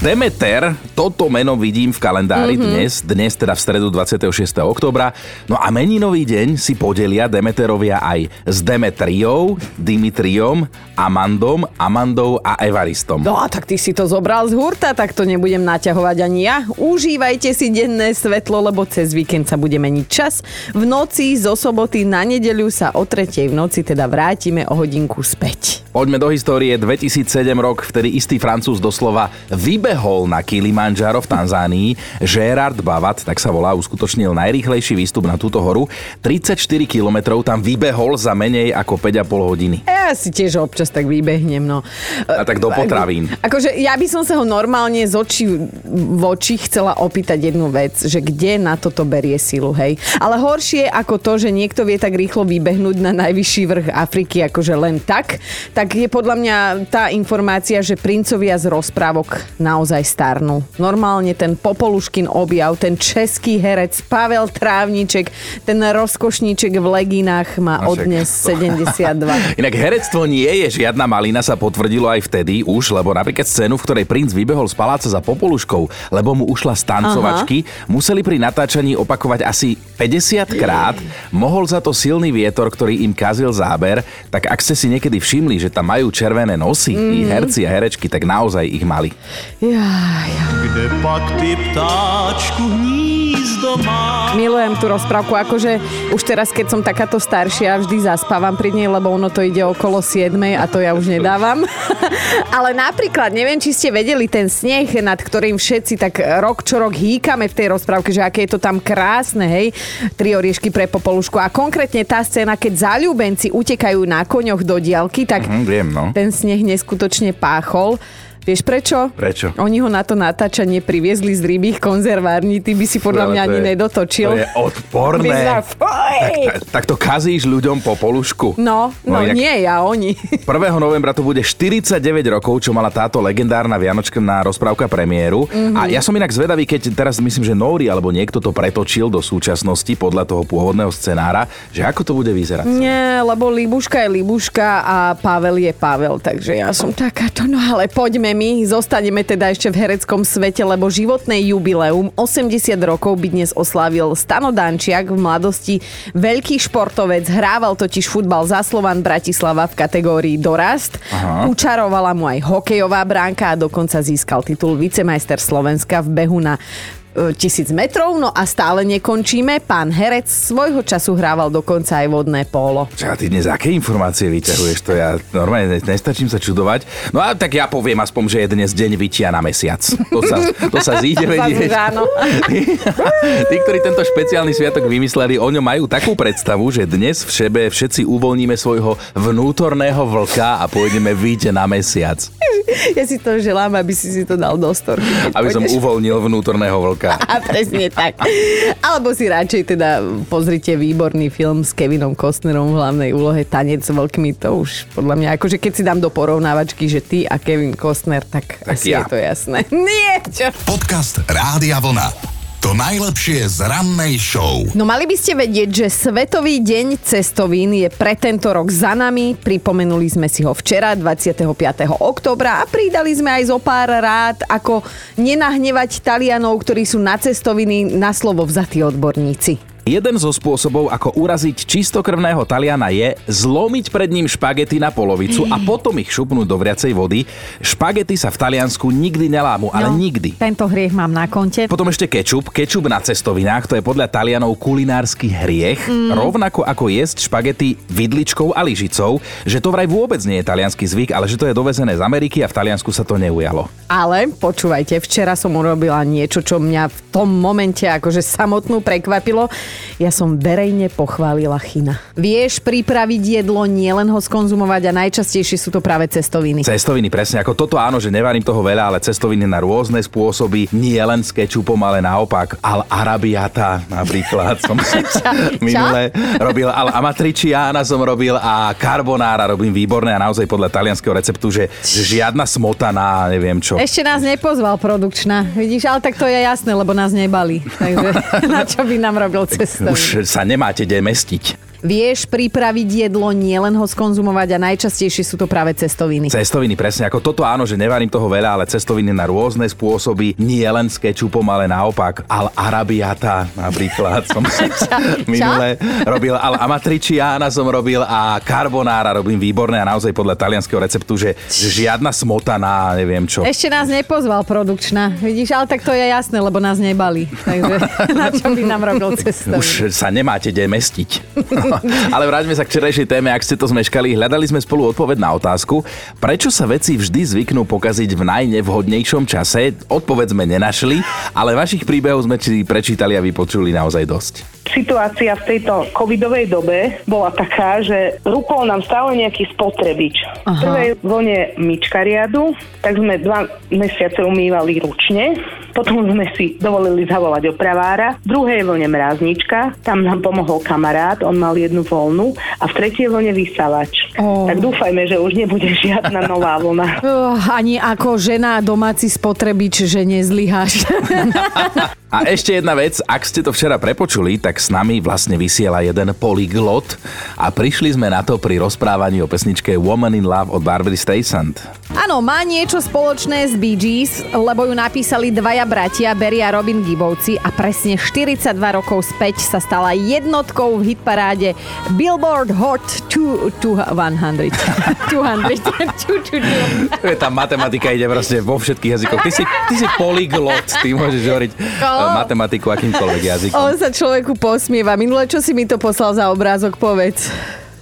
Demeter, toto meno vidím v kalendári mm-hmm. dnes, dnes teda v stredu 26. oktobra. No a meninový deň si podelia Demeterovia aj s Demetriou, Dimitriom, Amandom, Amandou a Evaristom. No a tak ty si to zobral z hurta, tak to nebudem naťahovať ani ja. Užívajte si denné svetlo, lebo cez víkend sa bude meniť čas. V noci zo soboty na nedeľu sa o tretej v noci teda vrátime o hodinku späť. Poďme do histórie 2007 rok, vtedy istý Francúz doslova vybe vybehol na Kilimanjaro v Tanzánii. Gerard Bavat, tak sa volá, uskutočnil najrýchlejší výstup na túto horu. 34 kilometrov tam vybehol za menej ako 5,5 hodiny. Ja si tiež občas tak vybehnem, no. A tak do potravín. Akože ja by som sa ho normálne z očí v oči chcela opýtať jednu vec, že kde na toto berie silu, hej. Ale horšie ako to, že niekto vie tak rýchlo vybehnúť na najvyšší vrch Afriky, akože len tak, tak je podľa mňa tá informácia, že princovia z rozprávok na naozaj starnú. Normálne ten Popoluškin objav, ten český herec Pavel Trávniček, ten rozkošníček v leginách má no, odnes 72. Inak herectvo nie je žiadna malina, sa potvrdilo aj vtedy už, lebo napríklad scénu, v ktorej princ vybehol z paláca za Popoluškou, lebo mu ušla stancovačky, Aha. museli pri natáčaní opakovať asi 50 krát. Mohol za to silný vietor, ktorý im kazil záber, tak ak ste si niekedy všimli, že tam majú červené nosy, mm-hmm. herci a herečky, tak naozaj ich mali. Jaj. Kde pak ty ptáčku hnízdo má? Milujem tú rozprávku, akože už teraz, keď som takáto staršia, vždy zaspávam pri nej, lebo ono to ide okolo 7 a to ja už nedávam. Ale napríklad, neviem, či ste vedeli ten sneh, nad ktorým všetci tak rok čo rok hýkame v tej rozprávke, že aké je to tam krásne, hej, tri oriešky pre popolušku. A konkrétne tá scéna, keď zalúbenci utekajú na koňoch do diálky, tak mm, viem, no. ten sneh neskutočne páchol. Vieš prečo? Prečo? Oni ho na to natáčanie priviezli z rybých konzervární, ty by si podľa mňa ani nedotočil. To je odporné. tak, tak, tak to kazíš ľuďom po polušku. No, no, no inak, nie ja, oni. 1. novembra to bude 49 rokov, čo mala táto legendárna Vianočná rozprávka premiéru. Mm-hmm. A ja som inak zvedavý, keď teraz myslím, že Nóri alebo niekto to pretočil do súčasnosti podľa toho pôvodného scenára, že ako to bude vyzerať. Nie, lebo Libuška je Libuška a Pavel je Pavel, takže ja som takáto, no ale poďme my. Zostaneme teda ešte v hereckom svete, lebo životné jubileum 80 rokov by dnes oslávil Stano Dančiak v mladosti. Veľký športovec, hrával totiž futbal za Slovan Bratislava v kategórii dorast. Aha. Učarovala mu aj hokejová bránka a dokonca získal titul vicemajster Slovenska v behu na tisíc metrov, no a stále nekončíme. Pán Herec svojho času hrával dokonca aj vodné pólo. Čo, ty dnes aké informácie vyťahuješ? To ja normálne nestačím sa čudovať. No a tak ja poviem aspoň, že je dnes deň vytia na mesiac. To sa, to sa zíde vedieť. Tí, ktorí tento špeciálny sviatok vymysleli, o ňom majú takú predstavu, že dnes v šebe všetci uvoľníme svojho vnútorného vlka a pôjdeme vyť na mesiac. Ja si to želám, aby si si to dal do storky. Aby som uvoľnil vnútorného vlka. A presne tak. Alebo si radšej teda pozrite výborný film s Kevinom Costnerom v hlavnej úlohe Tanec s vlkmi. To už podľa mňa, akože keď si dám do porovnávačky, že ty a Kevin Costner, tak, tak asi ja. je to jasné. Nie, čo? Podcast Rádia Vlna. To najlepšie z rannej show. No mali by ste vedieť, že Svetový deň cestovín je pre tento rok za nami. Pripomenuli sme si ho včera, 25. oktobra a pridali sme aj zo pár rád, ako nenahnevať Talianov, ktorí sú na cestoviny na slovo vzatí odborníci. Jeden zo spôsobov, ako uraziť čistokrvného Taliana je zlomiť pred ním špagety na polovicu a potom ich šupnúť do vriacej vody. Špagety sa v Taliansku nikdy nelámu, ale no, nikdy. Tento hriech mám na konte. Potom ešte kečup. Kečup na cestovinách, to je podľa Talianov kulinársky hriech. Mm. Rovnako ako jesť špagety vidličkou a lyžicou, že to vraj vôbec nie je talianský zvyk, ale že to je dovezené z Ameriky a v Taliansku sa to neujalo. Ale počúvajte, včera som urobila niečo, čo mňa v tom momente akože samotnú prekvapilo ja som verejne pochválila Chyna. Vieš pripraviť jedlo, nielen ho skonzumovať a najčastejšie sú to práve cestoviny. Cestoviny, presne. Ako toto áno, že nevarím toho veľa, ale cestoviny na rôzne spôsoby, nie len s kečupom, ale naopak. Al Arabiata napríklad som minule robil, al Amatriciana som robil a carbonara robím výborné a naozaj podľa talianského receptu, že, že žiadna smotana, neviem čo. Ešte nás nepozval produkčná. Vidíš, ale tak to je jasné, lebo nás nebali. Takže na čo by nám robil cestoviny? Už sa nemáte kde mestiť. Vieš pripraviť jedlo, nielen ho skonzumovať a najčastejšie sú to práve cestoviny. Cestoviny, presne ako toto áno, že nevarím toho veľa, ale cestoviny na rôzne spôsoby, nie len s kečupom, ale naopak. Al Arabiata napríklad som minule robil, al Amatriciana som robil a carbonara robím výborné a naozaj podľa talianského receptu, že, že žiadna smotana, neviem čo. Ešte nás nepozval produkčná, vidíš, ale tak to je jasné, lebo nás nebali. Takže na čo by nám robil cestoviny? Už sa nemáte kde mestiť. ale vráťme sa k včerajšej téme, ak ste to zmeškali. Hľadali sme spolu odpoveď na otázku, prečo sa veci vždy zvyknú pokaziť v najnevhodnejšom čase. Odpoveď sme nenašli, ale vašich príbehov sme či prečítali a vypočuli naozaj dosť. Situácia v tejto covidovej dobe bola taká, že rúkol nám stále nejaký spotrebič. V prvej vlne myčka riadu, tak sme dva mesiace umývali ručne, potom sme si dovolili zavolať opravára. V druhej vlne mraznička, tam nám pomohol kamarát, on mal jednu voľnu a v tretej vlne vysavač. Oh. Tak dúfajme, že už nebude žiadna nová vlna. Uh, ani ako žena domáci spotrebič, že nezlyháš. A ešte jedna vec, ak ste to včera prepočuli, tak s nami vlastne vysiela jeden polyglot a prišli sme na to pri rozprávaní o pesničke Woman in Love od Barbary Streisand. Áno, má niečo spoločné s Bee Gees, lebo ju napísali dvaja bratia, Barry a Robin Gibbovci a presne 42 rokov späť sa stala jednotkou v hitparáde Billboard Hot 200. 200. 200. Tá matematika ide proste vo všetkých jazykoch. Ty si, ty si polyglot, ty môžeš hovoriť eh, matematiku akýmkoľvek jazykom. On sa človeku posmieva. Minule, čo si mi to poslal za obrázok, povedz.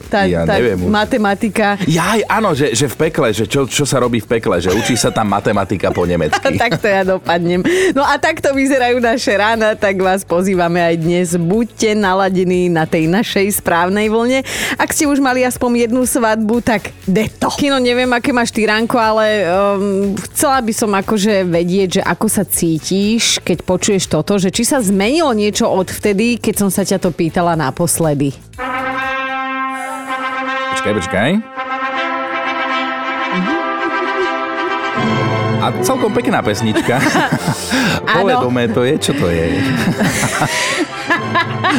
Tá, Ja tá neviem matematika. Jaj, áno, že, že v pekle, že čo, čo sa robí v pekle, že učí sa tam matematika po nemecky. takto ja dopadnem. No a takto vyzerajú naše rána, tak vás pozývame aj dnes. Buďte naladení na tej našej správnej vlne. Ak ste už mali aspoň jednu svadbu, tak deto. Kino, neviem, aké máš ty ránko, ale um, chcela by som akože vedieť, že ako sa cítiš, keď počuješ toto, že či sa zmenilo niečo od vtedy, keď som sa ťa to pýtala naposledy. Cabbage Guy. A celkom pekná pesnička. Povedomé to je, čo to je?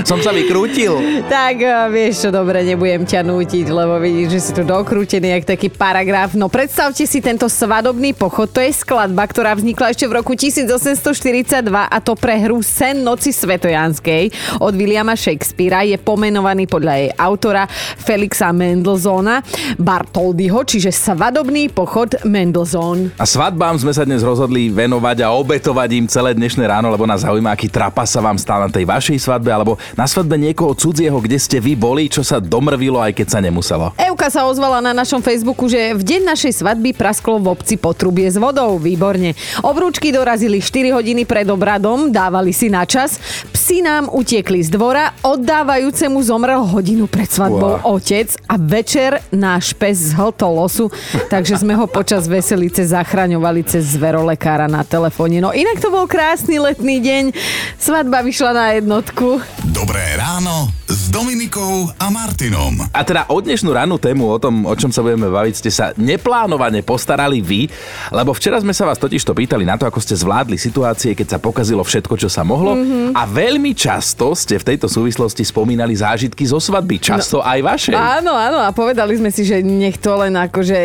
Som sa vykrútil. Tak eh, vieš čo, dobre, nebudem ťa nútiť, lebo vidíš, že si tu dokrútený jak taký paragraf. No predstavte si tento svadobný pochod, to je skladba, ktorá vznikla ešte v roku 1842 a to pre hru Sen noci svetojanskej od Williama Shakespearea je pomenovaný podľa jej autora Felixa Mendelssohna Bartoldyho, čiže svadobný pochod Mendelssohn. A svadbám sme sa dnes rozhodli venovať a obetovať im celé dnešné ráno, lebo nás zaujíma, aký trapas sa vám stal na tej vašej svadbe, alebo na svadbe niekoho cudzieho, kde ste vy boli, čo sa domrvilo, aj keď sa nemuselo. Euka sa ozvala na našom Facebooku, že v deň našej svadby prasklo v obci potrubie s vodou. Výborne. Obrúčky dorazili 4 hodiny pred obradom, dávali si na čas. Psi nám utiekli z dvora, oddávajúcemu zomrel hodinu pred svadbou Wow. otec a večer náš pes zhltol losu, takže sme ho počas veselice zachraňovali cez zverolekára na telefóne. No inak to bol krásny letný deň. Svadba vyšla na jednotku. Dobré ráno s Dominikou a Martinom. A teda o dnešnú rannú tému, o tom, o čom sa budeme baviť, ste sa neplánovane postarali vy, lebo včera sme sa vás totiž to pýtali na to, ako ste zvládli situácie, keď sa pokazilo všetko, čo sa mohlo. Mm-hmm. A veľmi často ste v tejto súvislosti spomínali zážitky zo svadby, často no, aj vaše. Áno, áno, a povedali sme si, že nech to len akože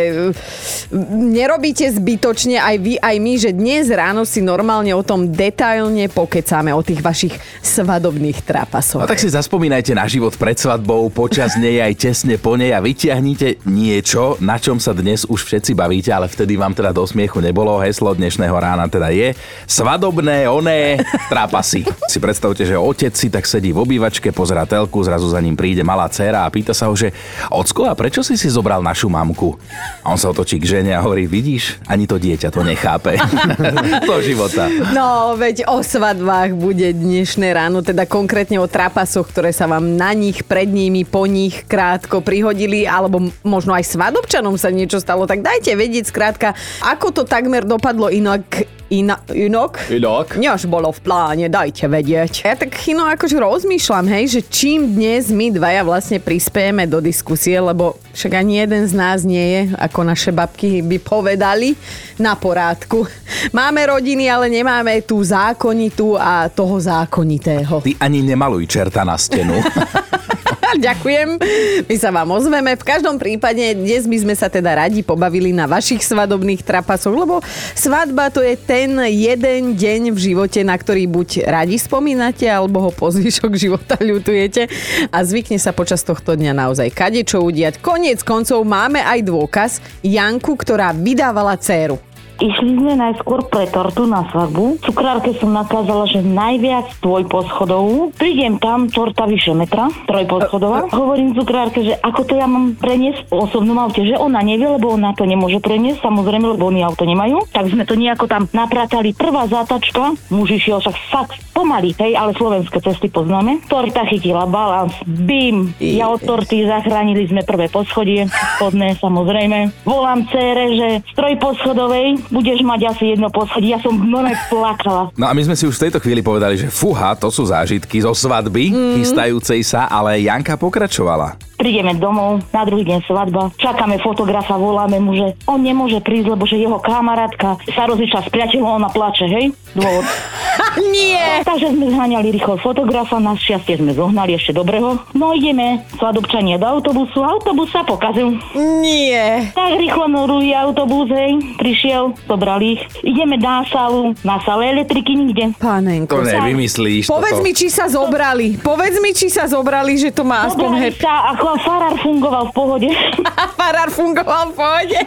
nerobíte zbytočne aj vy, aj my, že dnes ráno si normálne o tom detailne pokecáme, o tých vašich svadobných No trapasoch. tak si zaspomínajte na život pred svadbou, počas nej aj tesne po nej a vytiahnite niečo, na čom sa dnes už všetci bavíte, ale vtedy vám teda do smiechu nebolo. Heslo dnešného rána teda je svadobné oné trápasy. Si predstavte, že otec si tak sedí v obývačke, pozerá telku, zrazu za ním príde malá dcéra a pýta sa ho, že Ocko, a prečo si si zobral našu mamku? A on sa otočí k žene a hovorí, vidíš, ani to dieťa to nechápe. to života. No, veď o svadbách bude dnešné ráno, teda konkrétne o trapasoch, ktoré sa vám na nich, pred nimi, po nich krátko prihodili, alebo možno aj svadobčanom sa niečo stalo, tak dajte vedieť skrátka, ako to takmer dopadlo. Inak Ina, inok? Inok? Než bolo v pláne, dajte vedieť. Ja tak chino akože rozmýšľam, hej, že čím dnes my dvaja vlastne prispiejeme do diskusie, lebo však ani jeden z nás nie je, ako naše babky by povedali, na porádku. Máme rodiny, ale nemáme tú zákonitú a toho zákonitého. Ty ani nemaluj čerta na stenu. Ďakujem. My sa vám ozveme. V každom prípade dnes by sme sa teda radi pobavili na vašich svadobných trapasoch, lebo svadba to je ten jeden deň v živote, na ktorý buď radi spomínate, alebo ho po zvyšok života ľutujete a zvykne sa počas tohto dňa naozaj kadečo udiať. Koniec koncov máme aj dôkaz Janku, ktorá vydávala dceru. Išli sme najskôr pre tortu na svadbu. Cukrárke som nakázala, že najviac dvojposchodovú. Prídem tam, torta vyše metra, trojposchodová. Hovorím cukrárke, že ako to ja mám preniesť v osobnom aute, že ona nevie, lebo ona to nemôže preniesť, samozrejme, lebo oni auto nemajú. Tak sme to nejako tam napratali. Prvá zátačka, muž išiel však fakt pomaly, hej, ale slovenské cesty poznáme. Torta chytila balans, bim, ja od torty zachránili sme prvé poschodie, spodné samozrejme. Volám cére, že z trojposchodovej budeš mať asi jedno poschodie. Ja som normálne plakala. No a my sme si už v tejto chvíli povedali, že fuha, to sú zážitky zo svadby, mm. chystajúcej sa, ale Janka pokračovala. Prídeme domov, na druhý deň svadba, čakáme fotografa, voláme mu, že on nemôže prísť, lebo že jeho kamarátka sa rozišla s priateľom, ona plače, hej? Dôvod. Nie! Takže sme zháňali rýchlo fotografa, na šťastie sme zohnali ešte dobrého. No ideme, svadobčanie do autobusu, autobus sa pokazil. Nie. Tak rýchlo noruje autobus, hej, prišiel, zobrali ich. Ideme na sálu, na sále elektriky nikde. Pánenko. To nevymyslíš. Povedz toto. mi, či sa zobrali. Povedz mi, či sa zobrali, že to má aspoň Zobrali sa, ako farár fungoval v pohode. Farár fungoval v pohode.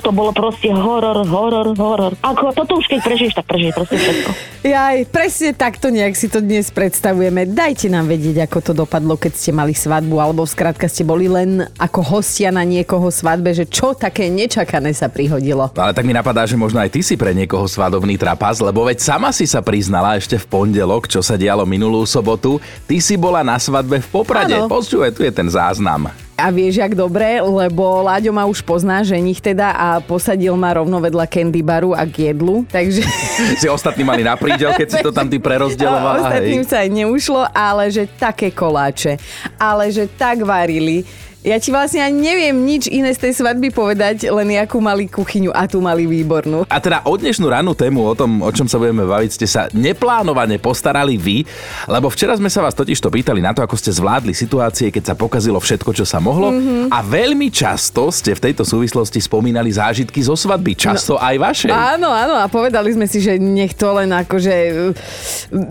to bolo proste horor, horor, horor. Ako toto už keď prežiješ, tak prežiješ proste všetko. Jaj, presne takto nejak si to dnes predstavujeme. Dajte nám vedieť, ako to dopadlo, keď ste mali svadbu, alebo skrátka ste boli len ako hostia na niekoho svadbe, že čo také nečakané sa prihodilo. Ale tak mi napadá, že možno aj ty si pre niekoho svadobný trapas, lebo veď sama si sa priznala ešte v pondelok, čo sa dialo minulú sobotu. Ty si bola na svadbe v Poprade. Áno. Počúvaj, tu je ten záznam. A vieš, jak dobre, lebo Láďo ma už pozná, ženich teda a posadil ma rovno vedľa candy baru a k jedlu, takže... Si ostatní mali na prídel, keď si to tam ty prerozdeľovala. Ostatným Hej. sa aj neušlo, ale že také koláče, ale že tak varili. Ja ti vlastne ani neviem nič iné z tej svadby povedať, len akú mali kuchyňu a tu mali výbornú. A teda o dnešnú rannú tému, o tom, o čom sa budeme baviť, ste sa neplánovane postarali vy, lebo včera sme sa vás totiž to pýtali na to, ako ste zvládli situácie, keď sa pokazilo všetko, čo sa mohlo. Mm-hmm. A veľmi často ste v tejto súvislosti spomínali zážitky zo svadby, často no. aj vaše. Áno, áno, a povedali sme si, že nech to len akože uh,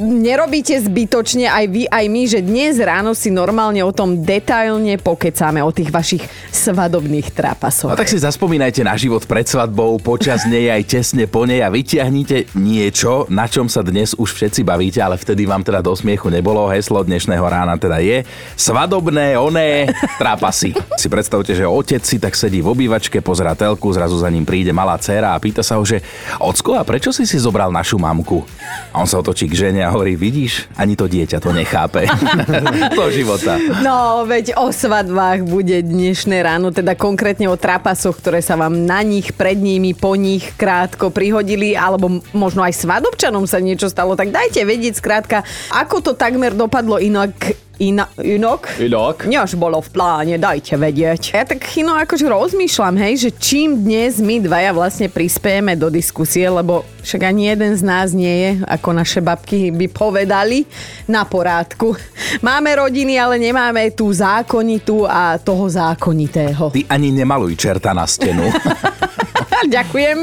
nerobíte zbytočne aj vy, aj my, že dnes ráno si normálne o tom detailne pokecáme, o tých vašich svadobných trápasoch. No tak si zaspomínajte na život pred svadbou, počas nej aj tesne po nej a vytiahnite niečo, na čom sa dnes už všetci bavíte, ale vtedy vám teda do smiechu nebolo. Heslo dnešného rána teda je svadobné oné trápasy. Si predstavte, že otec si tak sedí v obývačke, pozera telku, zrazu za ním príde malá dcéra a pýta sa ho, že Ocko, a prečo si si zobral našu mamku? A on sa otočí k žene a hovorí, vidíš, ani to dieťa to nechápe. to života. No, veď o svadbách bude dnešné ráno, teda konkrétne o trapasoch, ktoré sa vám na nich, pred nimi, po nich krátko prihodili, alebo možno aj svadobčanom sa niečo stalo, tak dajte vedieť skrátka, ako to takmer dopadlo inak Ina, inok? Inok? Než bolo v pláne, dajte vedieť. Ja tak chino akože rozmýšľam, hej, že čím dnes my dvaja vlastne prispiejeme do diskusie, lebo však ani jeden z nás nie je, ako naše babky by povedali, na porádku. Máme rodiny, ale nemáme tú zákonitú a toho zákonitého. Ty ani nemaluj čerta na stenu. Ďakujem.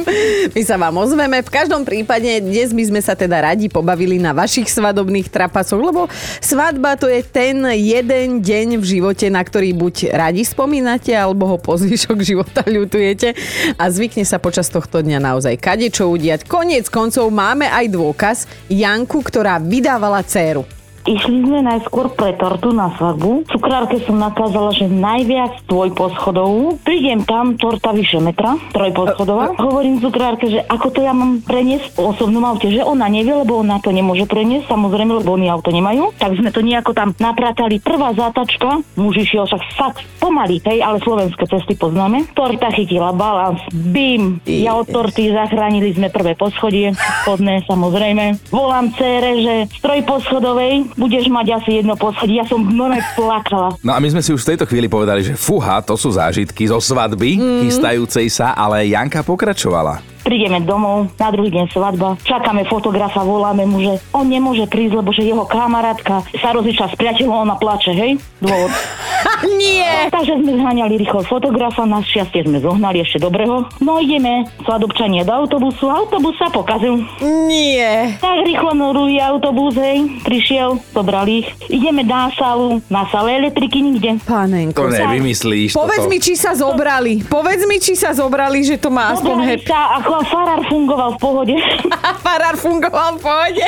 My sa vám ozveme. V každom prípade dnes by sme sa teda radi pobavili na vašich svadobných trapasoch, lebo svadba to je ten jeden deň v živote, na ktorý buď radi spomínate, alebo ho po života ľutujete a zvykne sa počas tohto dňa naozaj kadečo udiať. Koniec koncov máme aj dôkaz Janku, ktorá vydávala dceru. Išli sme najskôr pre tortu na svadbu. Cukrárke som nakázala, že najviac dvojposchodovú. Prídem tam, torta vyše metra, trojposchodová. Hovorím cukrárke, že ako to ja mám preniesť v osobnom aute, že ona nevie, lebo ona to nemôže preniesť, samozrejme, lebo oni auto nemajú. Tak sme to nejako tam napratali. Prvá zátačka, muž išiel však fakt pomaly, hej, ale slovenské cesty poznáme. Torta chytila balans, bim, ja od torty zachránili sme prvé poschodie, spodné samozrejme. Volám cére, že z trojposchodovej budeš mať asi jedno poschodie. Ja som normálne plakala. No a my sme si už v tejto chvíli povedali, že fuha, to sú zážitky zo svadby, mm. chystajúcej sa, ale Janka pokračovala. Prídeme domov, na druhý deň svadba, čakáme fotografa, voláme mu, že on nemôže prísť, lebo že jeho kamarátka sa rozišla s priateľom, ona plače, hej? Dôvod. Nie! Takže sme zháňali rýchlo fotografa, na šťastie sme zohnali ešte dobrého. No ideme, svadobčanie do autobusu, autobus sa pokazil. Nie! Tak rýchlo druhý autobus, hej, prišiel, zobrali ich. Ideme na sálu, na sále elektriky nikde. Pánenko. To nevymyslíš. Povedz toto. mi, či sa zobrali. Povedz mi, či sa zobrali, že to má aspoň Zobrali sa, ako farár fungoval v pohode. Farár fungoval v pohode.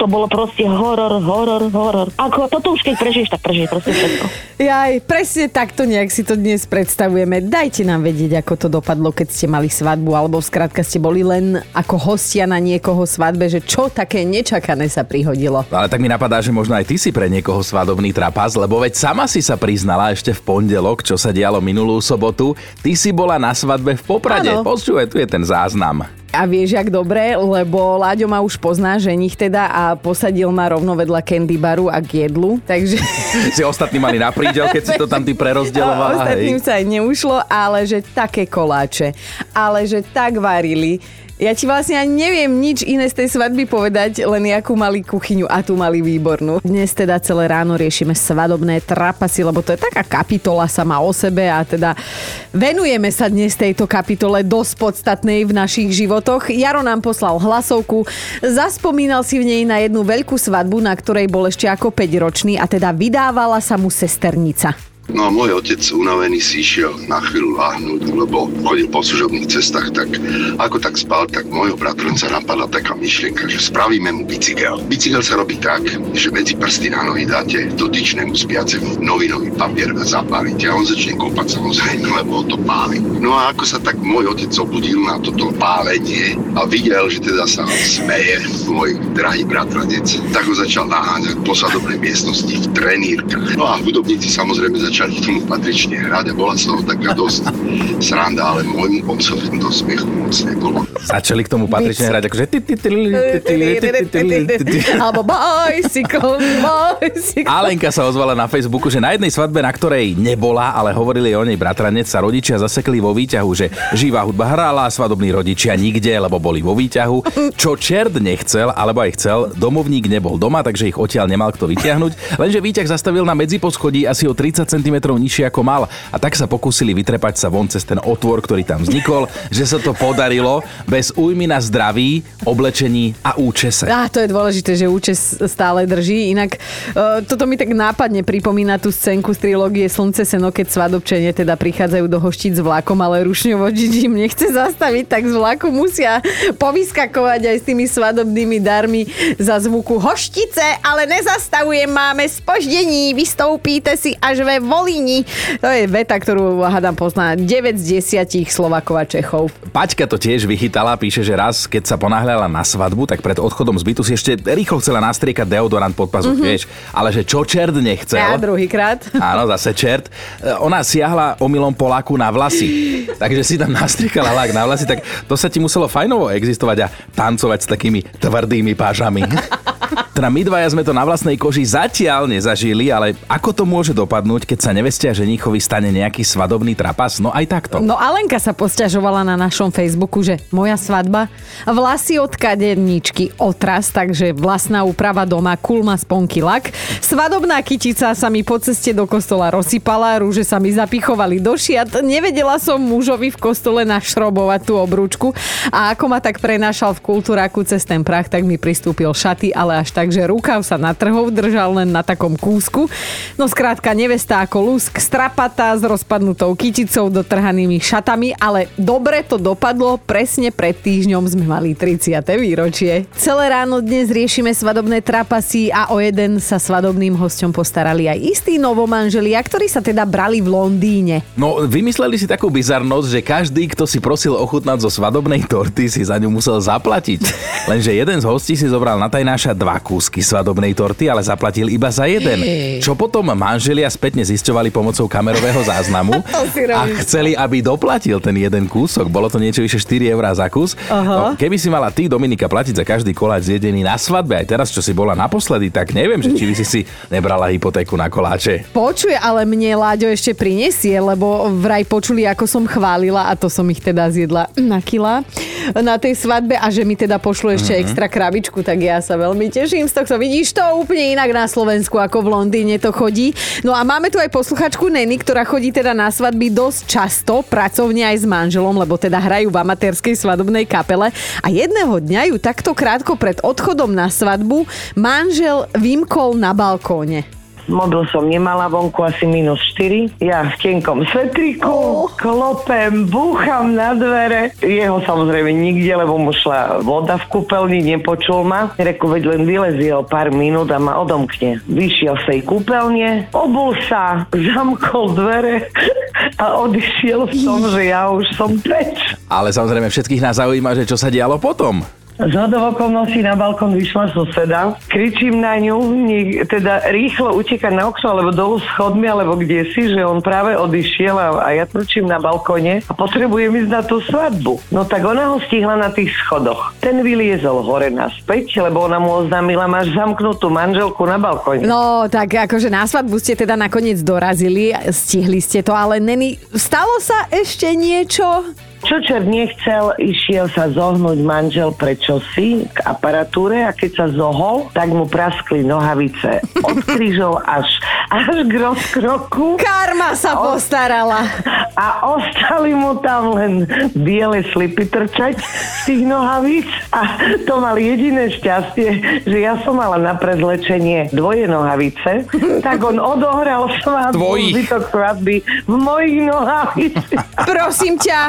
to bolo proste horor, horor, horor. Ako toto už keď prežiješ, tak prežiješ proste všetko. Jaj, presne takto nejak si to dnes predstavujeme. Dajte nám vedieť, ako to dopadlo, keď ste mali svadbu, alebo skrátka ste boli len ako hostia na niekoho svadbe, že čo také nečakané sa prihodilo. Ale tak mi napadá, že možno aj ty si pre niekoho svadobný trapas, lebo veď sama si sa priznala ešte v pondelok, čo sa dialo minulú sobotu. Ty si bola na svadbe v Poprade. Áno. Počúvaj, tu je ten záznam. A vieš, jak dobre, lebo Láďo ma už pozná, ženich teda a posadil ma rovno vedľa candy baru a k jedlu, takže... Si ostatní mali na prídel, keď si to tam ty prerozdeľovala. Ostatným Hej. sa aj neušlo, ale že také koláče, ale že tak varili. Ja ti vlastne ani neviem nič iné z tej svadby povedať, len jakú mali kuchyňu a tu mali výbornú. Dnes teda celé ráno riešime svadobné trapasy, lebo to je taká kapitola sama o sebe a teda venujeme sa dnes tejto kapitole dosť podstatnej v našich životoch. Jaro nám poslal hlasovku, zaspomínal si v nej na jednu veľkú svadbu, na ktorej bol ešte ako 5-ročný a teda vydávala sa mu sesternica. No a môj otec unavený si išiel na chvíľu láhnuť, lebo chodil po služobných cestách, tak ako tak spal, tak môjho bratranca napadla taká myšlienka, že spravíme mu bicykel. Bicykel sa robí tak, že medzi prsty na nohy dáte dotyčnému spiacemu novinový papier a zapálite a on začne kopať samozrejme, lebo to páli. No a ako sa tak môj otec obudil na toto pálenie a videl, že teda sa smeje môj drahý bratranec, tak ho začal naháňať po sadobnej miestnosti v trenírkach. No a hudobníci samozrejme začali začať film patrične hrať a bola z toho taká dosť sranda, ale môjmu otcovi to smiechu moc nebolo. Začali k tomu patrične hrať akože alebo bicycle, bicycle. Alenka sa ozvala na Facebooku, že na jednej svadbe, na ktorej nebola, ale hovorili o nej bratranec, sa rodičia zasekli vo výťahu, že živá hudba hrála, svadobní rodičia nikde, lebo boli vo výťahu. Čo čert nechcel, alebo aj chcel, domovník nebol doma, takže ich odtiaľ nemal kto vyťahnuť. Lenže výťah zastavil na medziposchodí asi o 30 cm nižšie ako mal a tak sa pokúsili vytrepať sa von cez ten otvor, ktorý tam vznikol, že sa to podarilo bez újmy na zdraví, oblečení a účese. Á, to je dôležité, že účes stále drží. Inak uh, toto mi tak nápadne pripomína tú scénku z trilógie Slnce, seno, keď svadobčenie teda prichádzajú do hoštiť s vlakom, ale rušňovo im nechce zastaviť, tak z vlaku musia povyskakovať aj s tými svadobnými darmi za zvuku hoštice, ale nezastavujem, máme spoždení, vystoupíte si až ve Volíni. To je veta, ktorú hádam pozná 9 z 10 Slovakov a Čechov. Paťka to tiež vychytala, píše, že raz, keď sa ponáhľala na svadbu, tak pred odchodom z bytu si ešte rýchlo chcela nastriekať deodorant pod pazuch, mm-hmm. vieš, ale že čo čert nechcel. Ja druhýkrát. Áno, zase čert. E, Ona siahla omylom Poláku na vlasy. Takže si tam nastriekala lak na vlasy, tak to sa ti muselo fajnovo existovať a tancovať s takými tvrdými pážami. Teda my dvaja sme to na vlastnej koži zatiaľ nezažili, ale ako to môže dopadnúť, keď sa nevestia ženichovi stane nejaký svadobný trapas? No aj takto. No Alenka sa posťažovala na našom Facebooku, že moja svadba, vlasy od kaderníčky, otras, takže vlastná úprava doma, kulma, sponky, lak. Svadobná kytica sa mi po ceste do kostola rozsypala, rúže sa mi zapichovali do šiat. Nevedela som mužovi v kostole našrobovať tú obrúčku a ako ma tak prenášal v kultúraku cez ten prach, tak mi pristúpil šaty, ale až tak, že rukav sa na trhov držal len na takom kúsku. No skrátka, nevesta ako lusk, strapatá s rozpadnutou kyticou, dotrhanými šatami, ale dobre to dopadlo, presne pred týždňom sme mali 30. výročie. Celé ráno dnes riešime svadobné trapasy a o jeden sa svadobným hosťom postarali aj istí novomanželia, ktorí sa teda brali v Londýne. No, vymysleli si takú bizarnosť, že každý, kto si prosil ochutnať zo svadobnej torty, si za ňu musel zaplatiť. Lenže jeden z hostí si zobral na tajnáša dva kúsky svadobnej torty, ale zaplatil iba za jeden. Čo potom manželia spätne zisťovali pomocou kamerového záznamu a chceli, aby doplatil ten jeden kúsok. Bolo to niečo vyše 4 eurá za kus. No, keby si mala ty, Dominika, platiť za každý koláč zjedený na svadbe, aj teraz, čo si bola naposledy, tak neviem, že či by si si nebrala hypotéku na koláče. Počuje, ale mne Láďo ešte prinesie, lebo vraj počuli, ako som chválila a to som ich teda zjedla na kila na tej svadbe a že mi teda pošlu ešte mm-hmm. extra krabičku, tak ja sa veľmi teším z tohto. Vidíš to úplne inak na Slovensku, ako v Londýne to chodí. No a máme tu aj posluchačku Neny, ktorá chodí teda na svadby dosť často, pracovne aj s manželom, lebo teda hrajú v amatérskej svadobnej kapele a jedného dňa ju takto krátko pred odchodom na svadbu manžel vymkol na balkóne. Mobil som nemala vonku asi minus 4. Ja v tenkom svetriku, oh. klopem, búcham na dvere. Jeho samozrejme nikde, lebo mu šla voda v kúpeľni, nepočul ma. Reku, veď len vylezie o pár minút a ma odomkne. Vyšiel z tej kúpeľne, obul sa, zamkol dvere a odišiel v tom, že ja už som preč. Ale samozrejme všetkých nás zaujíma, že čo sa dialo potom. Z hodov okolností na balkón vyšla suseda. Kričím na ňu, teda rýchlo uteká na okno, alebo dolu schodmi, alebo kde si, že on práve odišiel a, a ja trčím na balkóne a potrebujem ísť na tú svadbu. No tak ona ho stihla na tých schodoch. Ten vyliezol hore naspäť, lebo ona mu oznámila, máš zamknutú manželku na balkóne. No, tak akože na svadbu ste teda nakoniec dorazili, stihli ste to, ale Neny, stalo sa ešte niečo? Čo čert nechcel, išiel sa zohnúť manžel pre čosi k aparatúre a keď sa zohol, tak mu praskli nohavice od krížov až, až k rozkroku. Karma sa A postarala. A ostali mu tam len biele slipy trčať z tých nohavíc a to mal jediné šťastie, že ja som mala na prezlečenie dvoje nohavice, tak on odohral svadbu, zbytok svadby v mojich nohaviciach. Prosím ťa,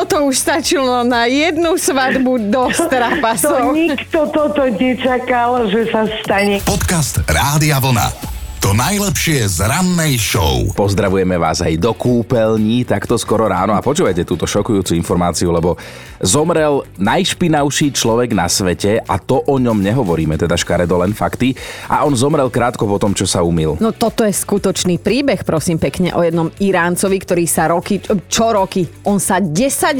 toto už stačilo na jednu svadbu do To strapasov. nikto toto nečakal, že sa stane. Podcast Rádia Vlna. To najlepšie z rannej show. Pozdravujeme vás aj do kúpeľní, takto skoro ráno a počúvajte túto šokujúcu informáciu, lebo zomrel najšpinavší človek na svete a to o ňom nehovoríme, teda škaredo len fakty. A on zomrel krátko po tom, čo sa umil. No toto je skutočný príbeh, prosím pekne, o jednom Iráncovi, ktorý sa roky, čo roky, on sa 10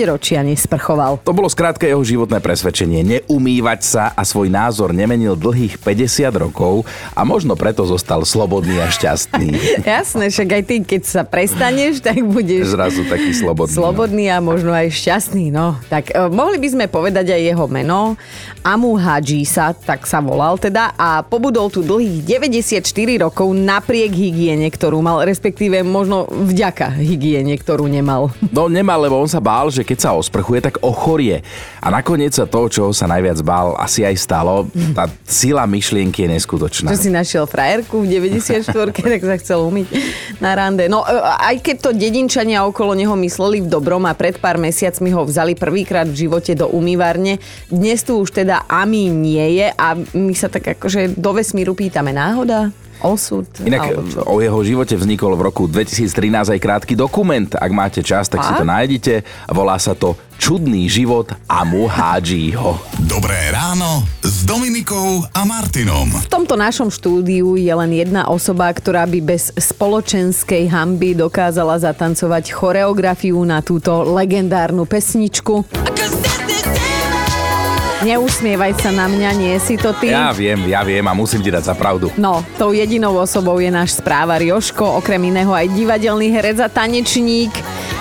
ročia nesprchoval. To bolo skrátka jeho životné presvedčenie. Neumývať sa a svoj názor nemenil dlhých 50 rokov a možno preto zostal slobodný a šťastný. Jasné, však aj ty, keď sa prestaneš, tak budeš Zrazu taký slobodný. no. slobodný a možno aj šťastný. No, tak e, mohli by sme povedať aj jeho meno. Amu sa, tak sa volal teda a pobudol tu dlhých 94 rokov napriek hygiene, ktorú mal, respektíve možno vďaka hygiene, ktorú nemal. No nemal, lebo on sa bál, že keď sa osprchuje, tak ochorie. A nakoniec sa to, čo sa najviac bál, asi aj stalo. Tá sila myšlienky je neskutočná. Že si našiel frajerku v 94 tak sa chcel umyť na rande. No e, aj keď to dedinčania okolo neho mysleli v dobrom a pred pár mesiacmi ho vzali prvýkrát v živote do umývarne, dnes tu už teda Ami nie je a my sa tak akože do vesmíru pýtame náhoda? Osud? Inak o jeho živote vznikol v roku 2013 aj krátky dokument. Ak máte čas, tak si to nájdete. Volá sa to Čudný život Amu Hadžiho. Dobré ráno s Dominikou a Martinom. V tomto našom štúdiu je len jedna osoba, ktorá by bez spoločenskej hamby dokázala zatancovať choreografiu na túto legendárnu pesničku. Neusmievaj sa na mňa, nie si to ty. Ja viem, ja viem a musím ti dať za pravdu. No, tou jedinou osobou je náš správar Joško, okrem iného aj divadelný herec a tanečník.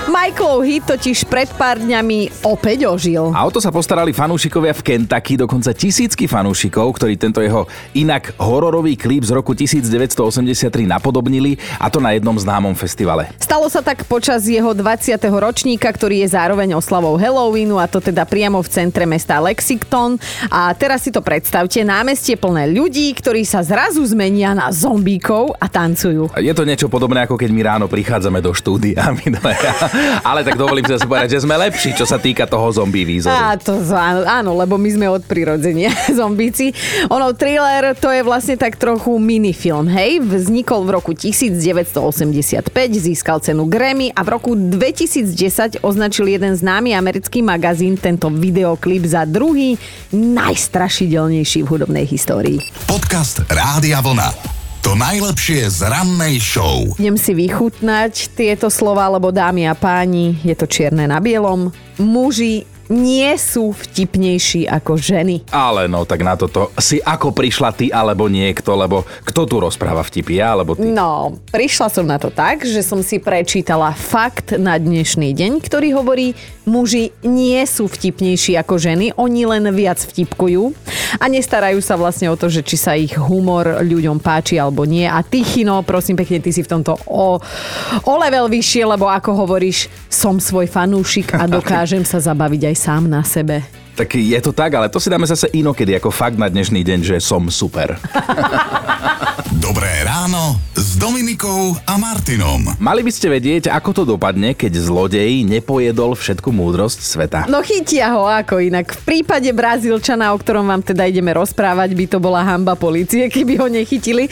Michaelov hit totiž pred pár dňami opäť ožil. A o to sa postarali fanúšikovia v Kentucky, dokonca tisícky fanúšikov, ktorí tento jeho inak hororový klip z roku 1983 napodobnili a to na jednom známom festivale. Stalo sa tak počas jeho 20. ročníka, ktorý je zároveň oslavou Halloweenu a to teda priamo v centre mesta Lexington. A teraz si to predstavte, námestie plné ľudí, ktorí sa zrazu zmenia na zombíkov a tancujú. Je to niečo podobné, ako keď my ráno prichádzame do štúdia. My dvaja. Ale tak dovolím sa povedať, že sme lepší, čo sa týka toho zombie výzoru. Á, to áno, áno, lebo my sme od prirodzenia zombíci. Ono, thriller, to je vlastne tak trochu minifilm, hej? Vznikol v roku 1985, získal cenu Grammy a v roku 2010 označil jeden známy americký magazín tento videoklip za druhý najstrašidelnejší v hudobnej histórii. Podcast Rádia Vlna. To najlepšie z rannej show. Idem si vychutnať tieto slova, lebo dámy a páni, je to čierne na bielom. Muži nie sú vtipnejší ako ženy. Ale no, tak na toto si ako prišla ty alebo niekto, lebo kto tu rozpráva vtipy, ja alebo ty? No, prišla som na to tak, že som si prečítala fakt na dnešný deň, ktorý hovorí, muži nie sú vtipnejší ako ženy, oni len viac vtipkujú a nestarajú sa vlastne o to, že či sa ich humor ľuďom páči alebo nie. A ty, Chino, prosím pekne, ty si v tomto o, o level vyššie, lebo ako hovoríš, som svoj fanúšik a dokážem sa zabaviť aj sám na sebe. Tak je to tak, ale to si dáme zase inokedy ako fakt na dnešný deň, že som super. Dobré ráno s Dominikou a Martinom. Mali by ste vedieť, ako to dopadne, keď zlodej nepojedol všetku múdrosť sveta. No chytia ho ako inak. V prípade Brazílčana, o ktorom vám teda ideme rozprávať, by to bola hamba policie, keby ho nechytili.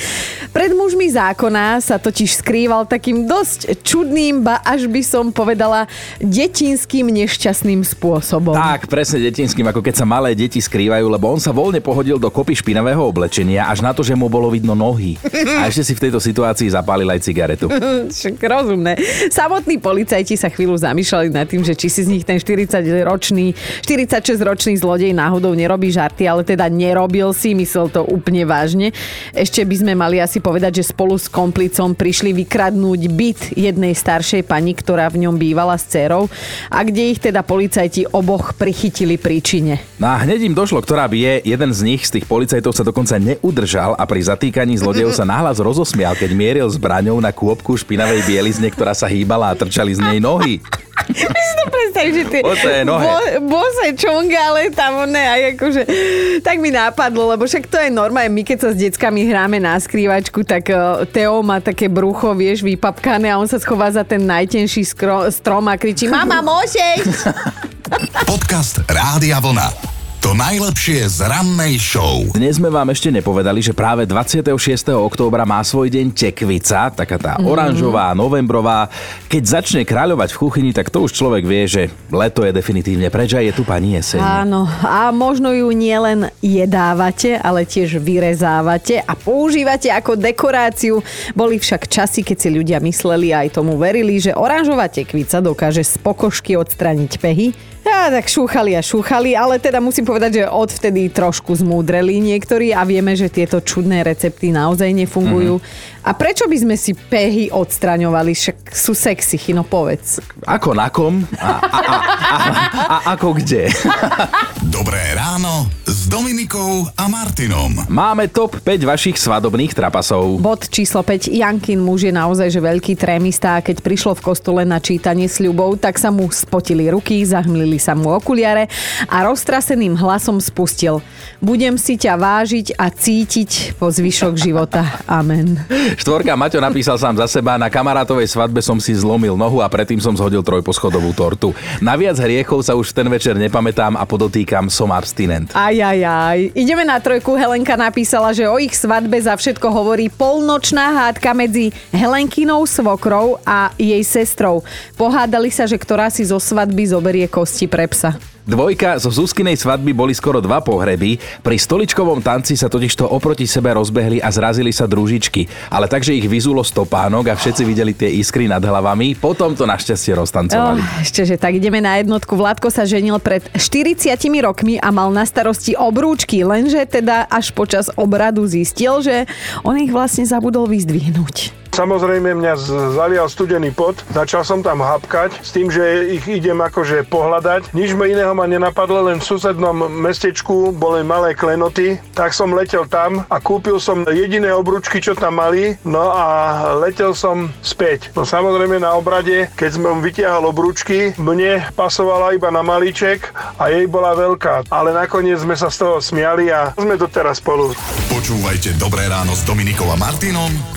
Pred mužmi zákona sa totiž skrýval takým dosť čudným, ba až by som povedala detinským nešťastným spôsobom. Tak, presne detinským, ako keď sa malé deti skrývajú, lebo on sa voľne pohodil do kopy špinavého oblečenia, až na to, že mu bolo vidno nohy. A ešte si v tejto situácii zapálil aj cigaretu. Však rozumné. Samotní policajti sa chvíľu zamýšľali nad tým, že či si z nich ten 40-ročný, 46-ročný zlodej náhodou nerobí žarty, ale teda nerobil si, myslel to úplne vážne. Ešte by sme mali asi povedať, že spolu s komplicom prišli vykradnúť byt jednej staršej pani, ktorá v ňom bývala s dcerou a kde ich teda policajti oboch prichytili príčine. No a hneď im došlo, ktorá bije, jeden z nich, z tých policajtov sa dokonca neudržal a pri zatýkaní zlodejov sa nahlas rozosmial, keď mieril zbraňou na kôpku špinavej bielizne, ktorá sa hýbala a trčali z nej nohy. Si to predstav, že ty Bose nohe. bo, bose čonga, ale tam ne, aj akože, tak mi nápadlo, lebo však to je normálne, my keď sa s deckami hráme na skrývačku, tak uh, Teo má také brucho, vieš, vypapkané a on sa schová za ten najtenší skro, strom a kričí, mama, môžeš? Podcast Rádia Vlna. To najlepšie z rannej show. Dnes sme vám ešte nepovedali, že práve 26. októbra má svoj deň tekvica, taká tá oranžová, novembrová. Keď začne kráľovať v kuchyni, tak to už človek vie, že leto je definitívne preč a je tu pani jeseň. Áno, a možno ju nielen jedávate, ale tiež vyrezávate a používate ako dekoráciu. Boli však časy, keď si ľudia mysleli a aj tomu verili, že oranžová tekvica dokáže z pokožky odstraniť pehy. Ja tak šúchali a šúchali, ale teda musím povedať, že odvtedy trošku zmúdreli niektorí a vieme, že tieto čudné recepty naozaj nefungujú. Mm-hmm. A prečo by sme si pehy odstraňovali? Však sú sexy, chino povedz. Ako na kom a, a, a, a, a ako kde. Dobré ráno s Dominikou a Martinom. Máme top 5 vašich svadobných trapasov. Bod číslo 5. Jankin muž je naozaj že veľký trémista a keď prišlo v kostole na čítanie sľubov, tak sa mu spotili ruky, zahmlili sa mu okuliare a roztraseným hlasom spustil Budem si ťa vážiť a cítiť po zvyšok života. Amen. Štvorka Maťo napísal sám za seba, na kamarátovej svadbe som si zlomil nohu a predtým som zhodil trojposchodovú tortu. Na viac hriechov sa už ten večer nepamätám a podotýkam, som abstinent. Aj, aj, aj. Ideme na trojku. Helenka napísala, že o ich svadbe za všetko hovorí polnočná hádka medzi Helenkinou svokrou a jej sestrou. Pohádali sa, že ktorá si zo svadby zoberie kosti pre psa. Dvojka zo Zuzkinej svadby boli skoro dva pohreby, pri stoličkovom tanci sa totižto oproti sebe rozbehli a zrazili sa družičky, ale takže ich vyzulo stopánok a všetci videli tie iskry nad hlavami, potom to našťastie roztancovali. Oh, ešte, že tak ideme na jednotku. Vládko sa ženil pred 40 rokmi a mal na starosti obrúčky, lenže teda až počas obradu zistil, že on ich vlastne zabudol vyzdvihnúť. Samozrejme mňa zalial studený pot, začal som tam hapkať s tým, že ich idem akože pohľadať. Nič ma iného ma nenapadlo, len v susednom mestečku boli malé klenoty, tak som letel tam a kúpil som jediné obručky, čo tam mali, no a letel som späť. No samozrejme na obrade, keď som vytiahol obručky, mne pasovala iba na malíček a jej bola veľká, ale nakoniec sme sa z toho smiali a sme doteraz spolu. Počúvajte Dobré ráno s Dominikou a Martinom